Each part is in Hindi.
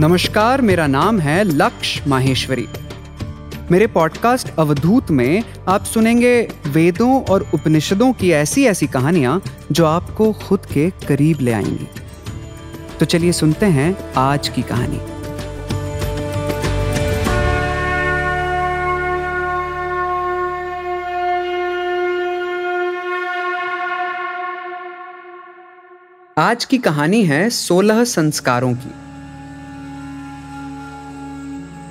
नमस्कार, मेरा नाम है लक्ष्य माहेश्वरी। मेरे पॉडकास्ट अवधूत में आप सुनेंगे वेदों और उपनिषदों की ऐसी ऐसी कहानियाँ जो आपको खुद के करीब ले आएँगी। तो चलिए सुनते हैं आज की कहानी। आज की कहानी है सोलह संस्कारों की।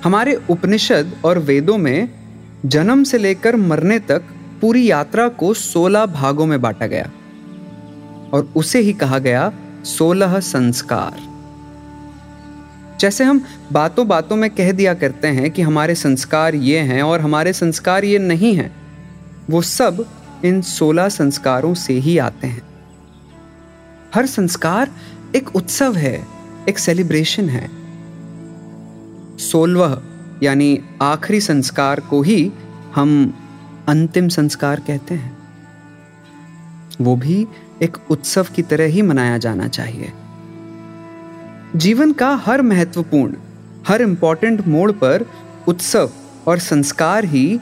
हमारे उपनिषद और वेदों में जन्म से लेकर मरने तक पूरी यात्रा को सोलह भागों में बांटा गया। और उसे ही कहा गया सोलह संस्कार। जैसे हम बातों बातों में कह दिया करते हैं कि हमारे संस्कार ये हैं और हमारे संस्कार ये नहीं हैं, वो सब इन सोलह संस्कारों से ही आते हैं। हर संस्कार एक उत्सव है, एक सेलिब्रेशन है। सोलवह यानी आखिरी संस्कार को ही हम अंतिम संस्कार कहते हैं। वो भी एक उत्सव की तरह ही मनाया जाना चाहिए। जीवन का हर महत्वपूर्ण, हर इंपॉर्टेंट मोड़ पर उत्सव और संस्कार ही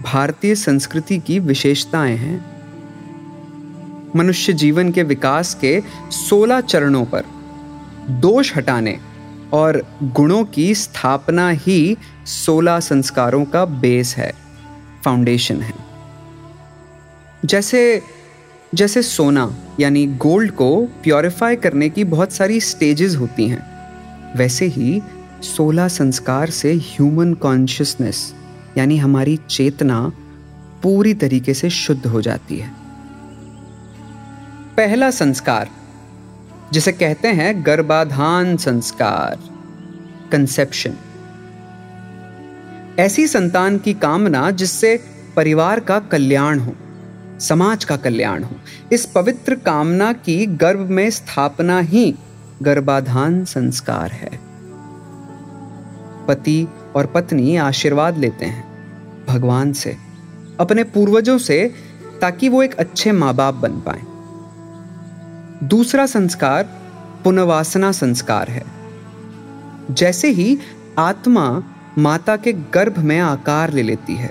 भारतीय संस्कृति की विशेषताएँ हैं। मनुष्य जीवन के विकास के 16 चरणों पर दोष हटाने और गुणों की स्थापना ही 16 संस्कारों का बेस है फाउंडेशन है। जैसे जैसे सोना, यानी गोल्ड को प्योरीफाई करने की बहुत सारी स्टेजेस होती हैं, वैसे ही 16 संस्कार से ह्यूमन कॉन्शियसनेस यानी हमारी चेतना पूरी तरीके से शुद्ध हो जाती है। पहला संस्कार जिसे कहते हैं गर्भाधान संस्कार कंसेप्शन ऐसी संतान की कामना जिससे परिवार का कल्याण हो, समाज का कल्याण हो, इस पवित्र कामना की गर्भ में स्थापना ही गर्भाधान संस्कार है। पति और पत्नी आशीर्वाद लेते हैं भगवान से, अपने पूर्वजों से ताकि वो एक अच्छे माँ बाप बन पाए। दूसरा संस्कार पुनवासना संस्कार है। जैसे ही आत्मा माता के गर्भ में आकार ले लेती है,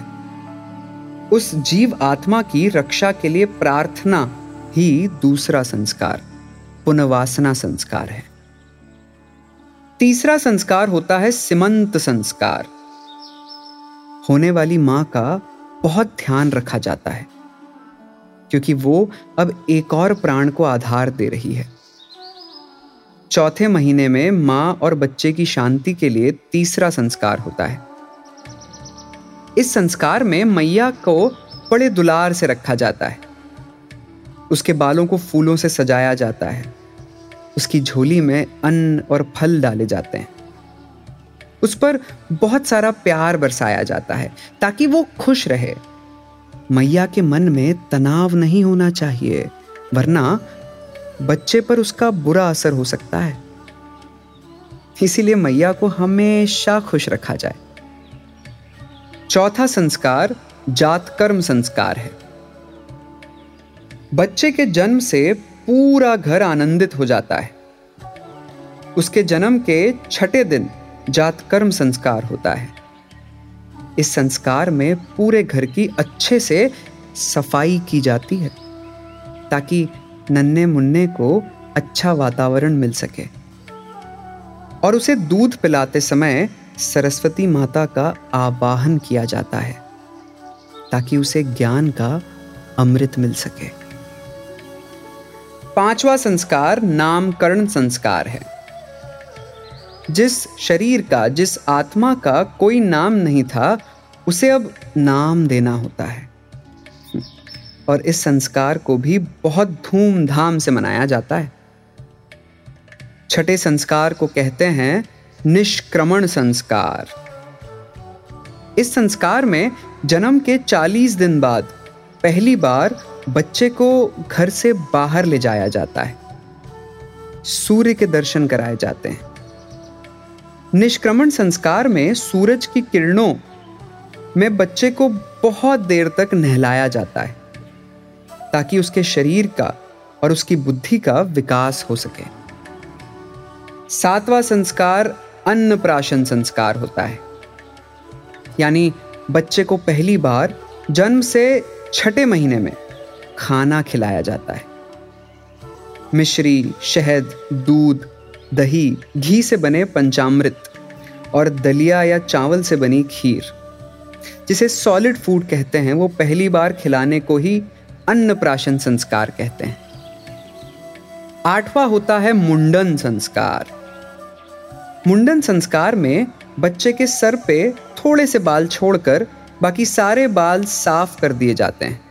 उस जीव आत्मा की रक्षा के लिए प्रार्थना ही दूसरा संस्कार, पुनवासना संस्कार है। तीसरा संस्कार होता है सिमंत संस्कार। होने वाली माँ का बहुत ध्यान रखा जाता है। क्योंकि वो अब एक और प्राण को आधार दे रही है। चौथे महीने में माँ और बच्चे की शांति के लिए तीसरा संस्कार होता है। इस संस्कार में मैया को बड़े दुलार से रखा जाता है। उसके बालों को फूलों से सजाया जाता है। उसकी झोली में अन्न और फल डाले जाते हैं। उस पर बहुत सारा प्यार बरसाया जाता है ताकि वो खुश रहे। मैया के मन में तनाव नहीं होना चाहिए, वरना बच्चे पर उसका बुरा असर हो सकता है। इसीलिए मैया को हमेशा खुश रखा जाए। चौथा संस्कार, जातकर्म संस्कार है। बच्चे के जन्म से पूरा घर आनंदित हो जाता है। उसके जन्म के छठे दिन जातकर्म संस्कार होता है। इस संस्कार में पूरे घर की अच्छे से सफ़ाई की जाती है, ताकि नन्हे मुन्ने को अच्छा वातावरण मिल सके। और उसे दूध पिलाते समय सरस्वती माता का आवाहन किया जाता है, ताकि उसे ज्ञान का अमृत मिल सके। पांचवा संस्कार नामकरण संस्कार है। जिस शरीर का, जिस आत्मा का कोई नाम नहीं था, उसे अब नाम देना होता है। और इस संस्कार को भी बहुत धूमधाम से मनाया जाता है। छठे संस्कार को कहते हैं निष्क्रमण संस्कार। इस संस्कार में जन्म के 40 दिन बाद पहली बार बच्चे को घर से बाहर ले जाया जाता है। सूर्य के दर्शन कराए जाते हैं। निष्क्रमण संस्कार में सूरज की किरणों में बच्चे को बहुत देर तक नहलाया जाता है, ताकि उसके शरीर का और उसकी बुद्धि का विकास हो सके। सातवां संस्कार अन्न प्राशन संस्कार होता है। यानी बच्चे को पहली बार जन्म से छठे महीने में खाना खिलाया जाता है। मिश्री, शहद, दूध, दही, घी से बने पंचामृत और दलिया या चावल से बनी खीर। जिसे सॉलिड फ़ूड कहते हैं, वो पहली बार खिलाने को ही अन्नप्राशन संस्कार कहते हैं। आठवां होता है मुंडन संस्कार। मुंडन संस्कार में बच्चे के सर पे थोड़े से बाल छोड़कर बाकी सारे बाल साफ़ कर दिए जाते हैं।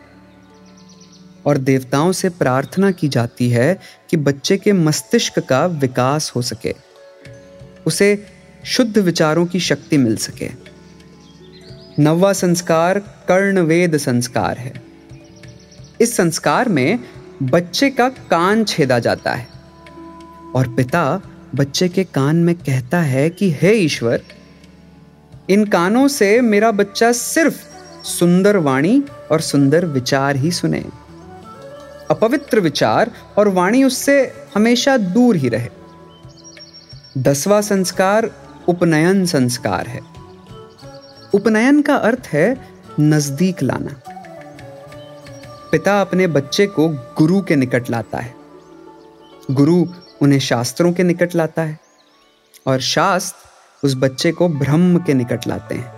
और देवताओं से प्रार्थना की जाती है कि बच्चे के मस्तिष्क का विकास हो सके। उसे शुद्ध विचारों की शक्ति मिल सके। नववा संस्कार कर्णवेद संस्कार है। इस संस्कार में बच्चे का कान छेदा जाता है और पिता बच्चे के कान में कहता है कि, हे ईश्वर, इन कानों से मेरा बच्चा सिर्फ़ सुंदर वाणी और सुंदर विचार ही सुने। अपवित्र विचार और वाणी उससे हमेशा दूर ही रहे। दसवां संस्कार उपनयन संस्कार है। उपनयन का अर्थ है नज़दीक लाना। पिता अपने बच्चे को गुरु के निकट लाता है। गुरु उन्हें शास्त्रों के निकट लाता है और शास्त्र उस बच्चे को ब्रह्म के निकट लाते हैं।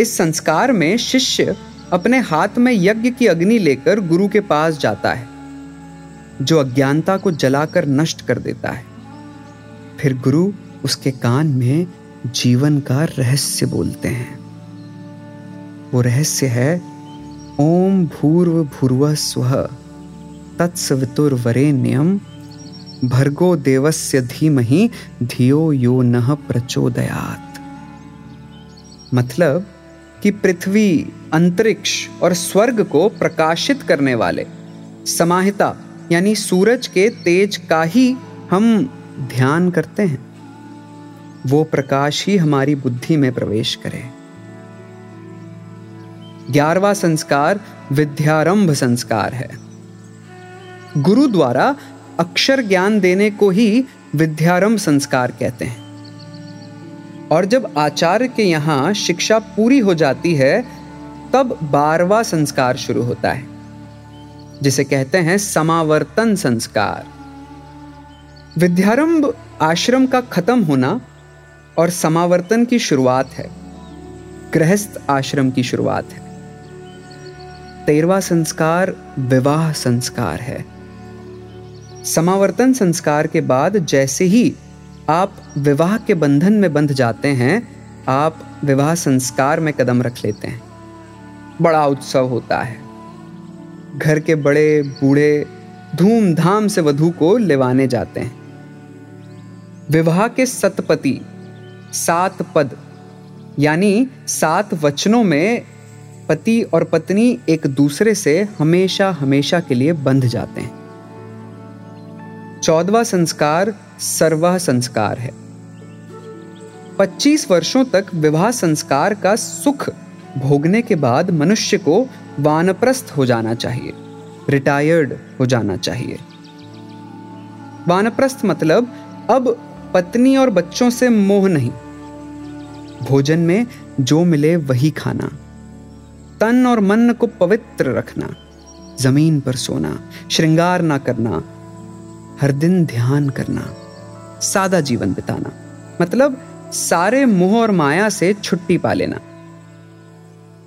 इस संस्कार में शिष्य अपने हाथ में यज्ञ की अग्नि लेकर गुरु के पास जाता है, जो अज्ञानता को जलाकर नष्ट कर देता है। फिर गुरु उसके कान में जीवन का रहस्य बोलते हैं। वो रहस्य है, ओम भूर्व भूर्व स्व तत्सवितुर्वरेण्यम भर्गो देवस्य धीमहि, धियो यो नह प्रचोदयात। मतलब कि पृथ्वी, अंतरिक्ष और स्वर्ग को प्रकाशित करने वाले, समाहिता, यानी सूरज के तेज का ही हम ध्यान करते हैं। वो प्रकाश ही हमारी बुद्धि में प्रवेश करे। ग्यारहवा संस्कार, विद्यारंभ संस्कार है। गुरु द्वारा अक्षर ज्ञान देने को ही विद्यारंभ संस्कार कहते हैं। और जब आचार्य के यहाँ शिक्षा पूरी हो जाती है, तब बारवा संस्कार शुरू होता है, जिसे कहते हैं समावर्तन संस्कार। विद्यारंभ आश्रम का खत्म होना और समावर्तन की शुरुआत है। गृहस्थ आश्रम की शुरुआत है। तेरवा संस्कार विवाह संस्कार है। समावर्तन संस्कार के बाद जैसे ही आप विवाह के बंधन में बंध जाते हैं, आप विवाह संस्कार में कदम रख लेते हैं। बड़ा उत्सव होता है। घर के बड़े, बूढ़े धूमधाम से वधु को लेवाने जाते हैं। विवाह के सतपति सात पद, यानी सात वचनों में पति और पत्नी एक दूसरे से हमेशा हमेशा के लिए बंध जाते हैं। चौदवा संस्कार, सर्वा संस्कार है। 25 वर्षों तक विवाह संस्कार का सुख भोगने के बाद मनुष्य को वानप्रस्थ हो जाना चाहिए, रिटायर्ड हो जाना चाहिए। वानप्रस्थ मतलब अब पत्नी और बच्चों से मोह नहीं। भोजन में जो मिले वही खाना। तन और मन को पवित्र रखना। ज़मीन पर सोना, श्रृंगार ना करना। हर दिन ध्यान करना। सादा जीवन बिताना। मतलब सारे मोह और माया से छुट्टी पा लेना।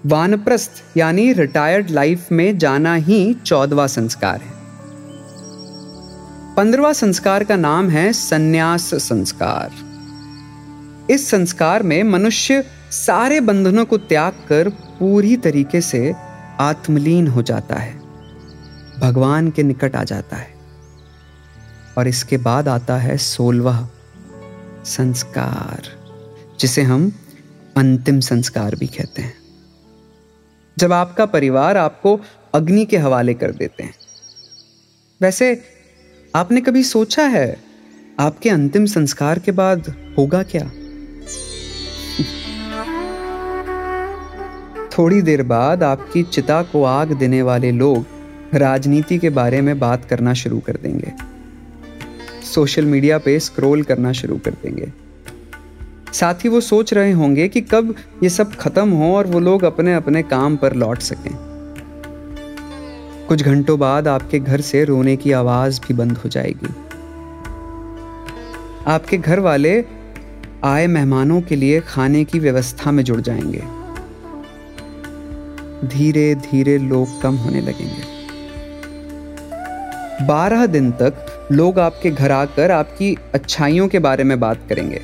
वानप्रस्थ यानी रिटायर्ड लाइफ में जाना ही चौदवा संस्कार है। पंद्रवा संस्कार का नाम है संन्यास संस्कार। इस संस्कार में मनुष्य सारे बंधनों को त्याग कर पूरी तरीके से आत्मलीन हो जाता है, भगवान के निकट आ जाता है। और इसके बाद आता है सोलवा संस्कार, जिसे हम अंतिम संस्कार भी कहते हैं। जब आपका परिवार आपको अग्नि के हवाले कर देते हैं, वैसे आपने कभी सोचा है आपके अंतिम संस्कार के बाद होगा क्या? थोड़ी देर बाद आपकी चिता को आग देने वाले लोग राजनीति के बारे में बात करना शुरू कर देंगे। सोशल मीडिया पे स्क्रॉल करना शुरू कर देंगे। साथ ही वो सोच रहे होंगे कि कब ये सब खत्म हो और वो लोग अपने अपने काम पर लौट सकें। कुछ घंटों बाद आपके घर से रोने की आवाज़ भी बंद हो जाएगी। आपके घर वाले आए मेहमानों के लिए खाने की व्यवस्था में जुड़ जाएँगे। धीरे धीरे लोग कम होने लगेंगे। बारह दिन तक लोग आपके घर आकर आपकी अच्छाइयों के बारे में बात करेंगे।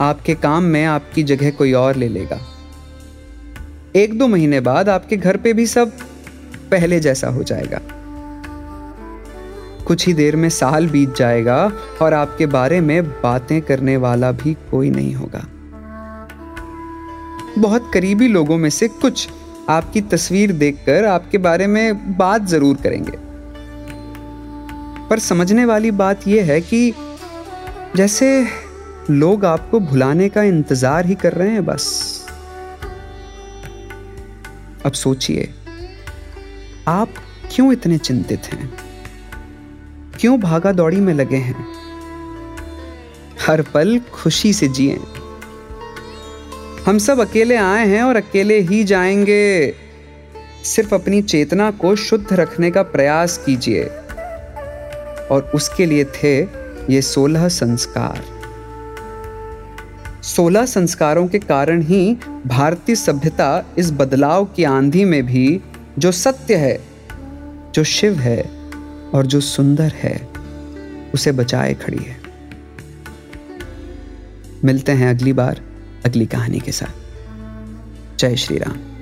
आपके काम में आपकी जगह कोई और ले लेगा। एक दो महीने बाद आपके घर पे भी सब पहले जैसा हो जाएगा। कुछ ही देर में साल बीत जाएगा और आपके बारे में बातें करने वाला भी कोई नहीं होगा। बहुत करीबी लोगों में से कुछ आपकी तस्वीर देखकर आपके बारे में बात ज़रूर करेंगे। पर समझने वाली बात यह है कि जैसे लोग आपको भुलाने का इंतज़ार ही कर रहे हैं बस। अब सोचिए आप क्यों इतने चिंतित हैं? क्यों भागा दौड़ी में लगे हैं? हर पल खुशी से जिए। हम सब अकेले आए हैं और अकेले ही जाएँगे। सिर्फ़ अपनी चेतना को शुद्ध रखने का प्रयास कीजिए। और उसके लिए थे ये सोलह संस्कार। सोलह संस्कारों के कारण ही भारतीय सभ्यता इस बदलाव की आंधी में भी जो सत्य है, जो शिव है और जो सुंदर है, उसे बचाए खड़ी है। मिलते हैं अगली बार, अगली कहानी के साथ। जय श्री राम।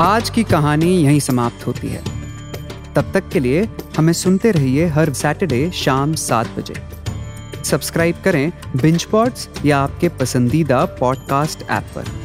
आज की कहानी यहीं समाप्त होती है। तब तक के लिए हमें सुनते रहिए हर सैटरडे शाम सात बजे। सब्सक्राइब करें बिंच पॉड्स या आपके पसंदीदा पॉडकास्ट ऐप पर।